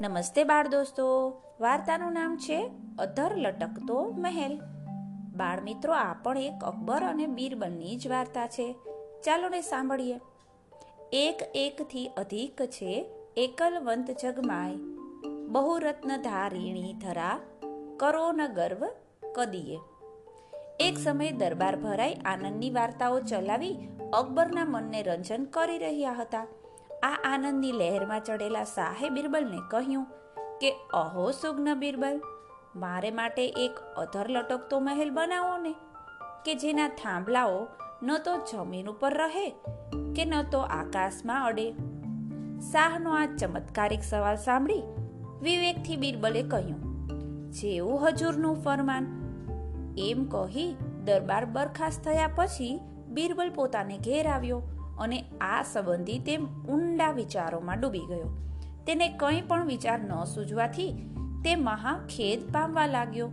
નમસ્તે બાળ દોસ્તો. વાર્તાનું નામ છે અધર લટકતો મહેલ. બાળ મિત્રો, આ પણ એક અકબર અને બીરબલની જ વાર્તા છે. ચાલો ને સાંભળીએ. એક એકથી અધિક છે એકલવંત જગમાય. બહુરત્ન ધારીણી ધરા, કરો ન ગર્વ કદીએ. એક સમયે દરબાર ભરાઈ આનંદની વાર્તાઓ ચલાવી અકબરના મનને રંજન કરી રહ્યા હતા. આ આનંદની લહેરમાં ચડેલા શાહે બિરબલને કહ્યું કે, અહો સુગ્ન બિરબલ, મારે માટે એક અધર લટકતો મહેલ બનાવો ને, કે જેના થાંભલાઓ ન તો જમીન ઉપર રહે, કે ન તો આકાશમાં અડે. શાહનો આ ચમત્કારિક સવાલ સાંભળી વિવેકથી બિરબલે કહ્યું, જેવું હજુરનું ફરમાન. એમ કહી દરબાર બરખાસ્ત થયા પછી બિરબલ પોતાને ઘેર આવ્યો અને આ સંબંધી તે ઊંડા વિચારોમાં ડૂબી ગયો. તેને કંઈ પણ વિચાર ન સૂઝવાથી તે મહા ખેદ પામવા લાગ્યો.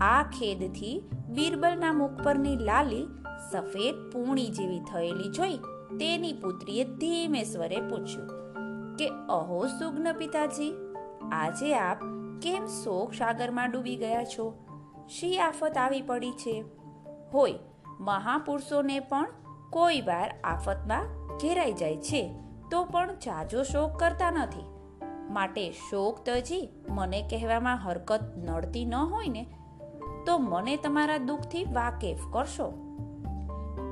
આ ખેદથી બિરબલના મુખ પરની લાલી સફેદ પૂણી જેવી થયેલી જોઈ તેની પુત્રીએ ધીમે સ્વરે પૂછ્યું, કે અહો સુગ્ન પિતાજી, આજે આપ કેમ શોક સાગરમાં ડૂબી ગયા છો? શી આફત આવી પડી છે? હોય, મહાપુરુષોને પણ કોઈ વાર આફતમાં ઘેરાઈ જાય છે, તો પણ જાજો શોક કરતા નથી. માટે શોક તજી મને કહેવામાં હરકત નડતી ન હોય ને, તો મને તમારા દુઃખથી વાકેફ કરશો.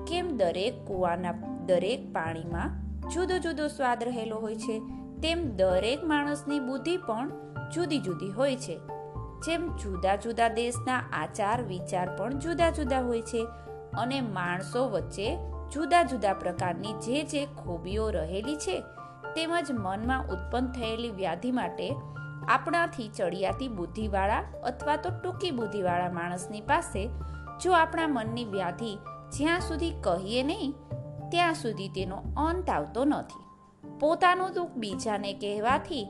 કેમ દરેક કૂવાના, દરેક પાણીમાં જુદો જુદો સ્વાદ રહેલો હોય છે, તેમ દરેક માણસની બુદ્ધિ પણ જુદી જુદી હોય છે. જેમ જુદા જુદા દેશના આચાર વિચાર પણ જુદા જુદા હોય છે, અને માણસો વચ્ચે જુદા જુદા પ્રકારની જે જે ખૂબીઓ રહેલી છે, તેમજ મનમાં ઉત્પન્ન થયેલી વ્યાધિ માટે આપણાથી ચડિયાતી બુદ્ધિવાળા અથવા તો ટૂંકી બુદ્ધિવાળા માણસની પાસે જો આપણા મનની વ્યાધિ જ્યાં સુધી કહીએ નહીં, ત્યાં સુધી તેનો અંત આવતો નથી. પોતાનું દુઃખ બીજાને કહેવાથી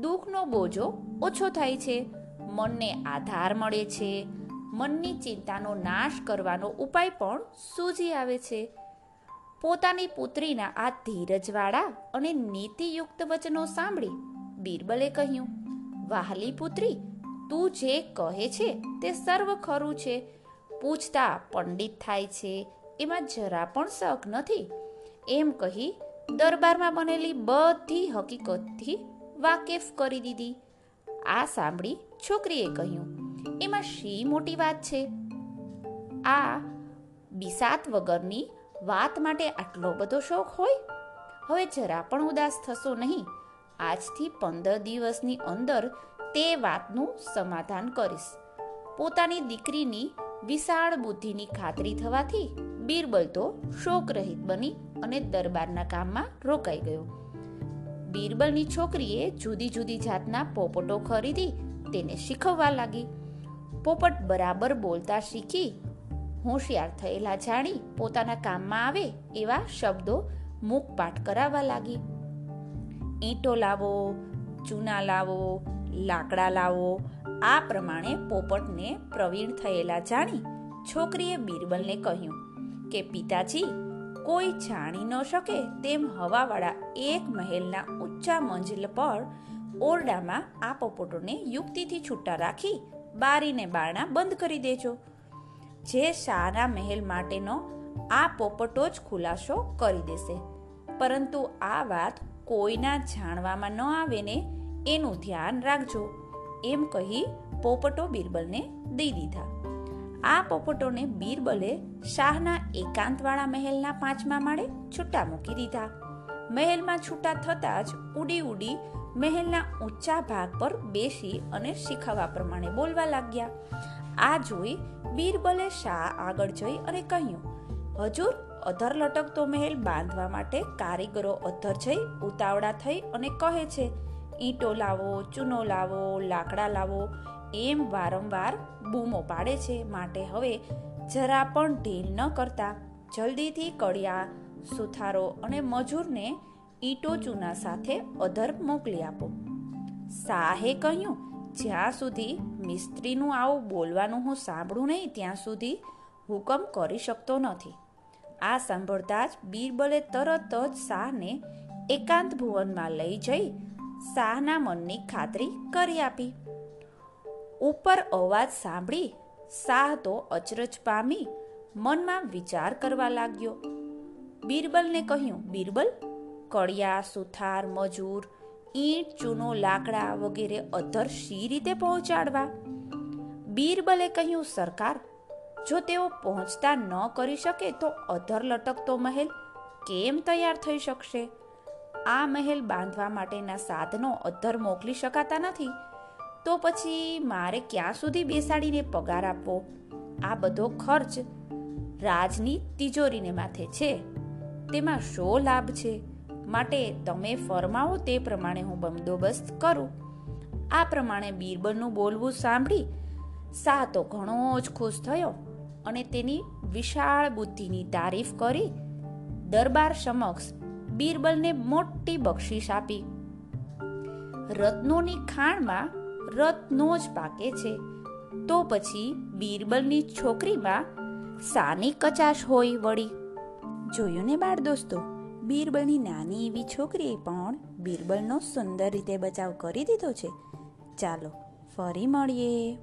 દુઃખનો બોજો ઓછો થાય છે. મનને આધાર મળે છે. મનની ચિંતાનો નાશ કરવાનો ઉપાય પણ સૂજી આવે છે. પોતાની પુત્રીના આ ધીરજવાળા અને નીતિયુક્ત વચનો સાંભળી બિરબલે કહ્યું, વાહલી પુત્રી, તું જે કહે છે તે સર્વ ખરું છે. પૂછતા પંડિત થાય છે, એમાં જરા પણ શક નથી. એમ કહી દરબારમાં બનેલી બધી હકીકતથી વાકેફ કરી દીધી. આ સાંભળી છોકરીએ કહ્યું એમાં શી મોટી વાત છે? આ, બિસાત વગરની વાત માટે આટલો બધો શોખ હોય? હવે જરા પણ ઉદાસ થશો નહીં. આજથી પંદર દિવસની અંદર તે વાતનું સમાધાન કરીશ. પોતાની દીકરીની વિશાળ બુદ્ધિની ખાતરી થવાથી બીરબલ તો શોકરહિત બની અને દરબારના કામમાં રોકાઈ ગયો. બીરબલની છોકરીએ જુદી જુદી જાતના પોપટો ખરીદી તેને શીખવવા લાગી. પોપટ બરાબર બોલતા શીખી હોશિયાર થયેલા જાણી પોતાના કામમાં આવે એવા શબ્દો મુખપાઠ કરાવવા લાગી. ઈંટો લાવો, ચૂના લાવો, લાકડા લાવો, આ પ્રમાણે પોપટને પ્રવીણ થયેલા જાણી છોકરીએ બિરબલને કહ્યું કે, પિતાજી, કોઈ જાણી ન શકે તેમ હવાવાળા એક મહેલના ઊંચા મંજિલ પર ઓરડામાં આ પોપટોને યુક્તિથી છૂટા રાખી બારીને બારણા બંધ કરી દેજો. જે શાહના મહેલ માટેનો આ પોપટો જ ખુલાસો કરી દેશે. પરંતુ આ વાત કોઈના જાણવામાં ન આવે ને એનું ધ્યાન રાખજો. એમ કહી પોપટો બિરબલને દઈ દીધા. આ પોપટોને બિરબલે શાહના એકાંતવાળા મહેલના પાંચમા માળે છૂટા મૂકી દીધા. મહેલમાં છૂટા થતાં જ ઉડી ઉડી મહેલના ઊંચા ભાગ પર બેસી અને શીખવવા પ્રમાણે બોલવા લાગ્યા. આ જોઈ બીરબલે શાહ આગળ જઈ અને કહ્યું, હજુર, અધર લટકતો મહેલ બાંધવા માટે કારીગરો અધર જઈ ઉતાવળા થઈ અને કહે છે, ઈંટો લાવો, ચૂનો લાવો, લાકડા લાવો, એમ વારંવાર બૂમો પાડે છે. માટે હવે જરા પણ ઢીલ ન કરતા જલ્દીથી કડિયા, સુથારો અને મજૂરને ઈંટો ચૂના સાથે અધર મોકલી આપો. શાહે કહ્યું, જ્યાં સુધી મિસ્ત્રીનું આવું બોલવાનું હું સાંભળું નહીં, ત્યાં સુધી હુકમ કરી શકતો નથી. આ સાંભળતા જ બીરબલે તરત જ શાહને એકાંત ભુવનમાં લઈ જઈ શાહના મનની ખાતરી કરી આપી. ઉપર અવાજ સાંભળી શાહ તો અચરજ પામી મનમાં વિચાર કરવા લાગ્યો. બીરબલને કહ્યું, બિરબલ કડિયા સુથાર, મજૂર, ઈંટ, ચૂનો, લાકડા વગેરે અધર શી રીતે પહોંચાડવા? બીરબલે કહ્યું, સરકાર, જો તેઓ પહોંચતા ન કરી શકે તો અધર લટકતો મહેલ કેમ તૈયાર થઈ શકશે? આ મહેલ બાંધવા માટેના સાધનો અધર મોકલી શકાતા નથી. તો પછી મારે ક્યાં સુધી બેસાડીને પગાર આપવો? આ બધો ખર્ચ રાજની તિજોરીને માથે છે. તેમાં શો લાભ છે? માટે તમે ફરમાવો તે પ્રમાણે હું બંદોબસ્ત કરું. આ પ્રમાણે બીરબલનું બોલવું સાંભળી સા તો ઘણો જ ખુશ થયો અને તેની વિશાળ બુદ્ધિની તારીફ કરી. દરબાર સમક્ષ બીરબલને મોટી બક્ષિસ આપી. રત્નોની ખાણમાં રત્નો જ પાકે છે. તો પછી બીરબલની છોકરીમાં સાની કચાશ હોય વળી. જોયું ને બાળ દોસ્તો? બિરબલની નાની એવી છોકરીએ પણ બીરબલનો સુંદર રીતે બચાવ કરી દીધો છે. ચાલો, ફરી મળીએ.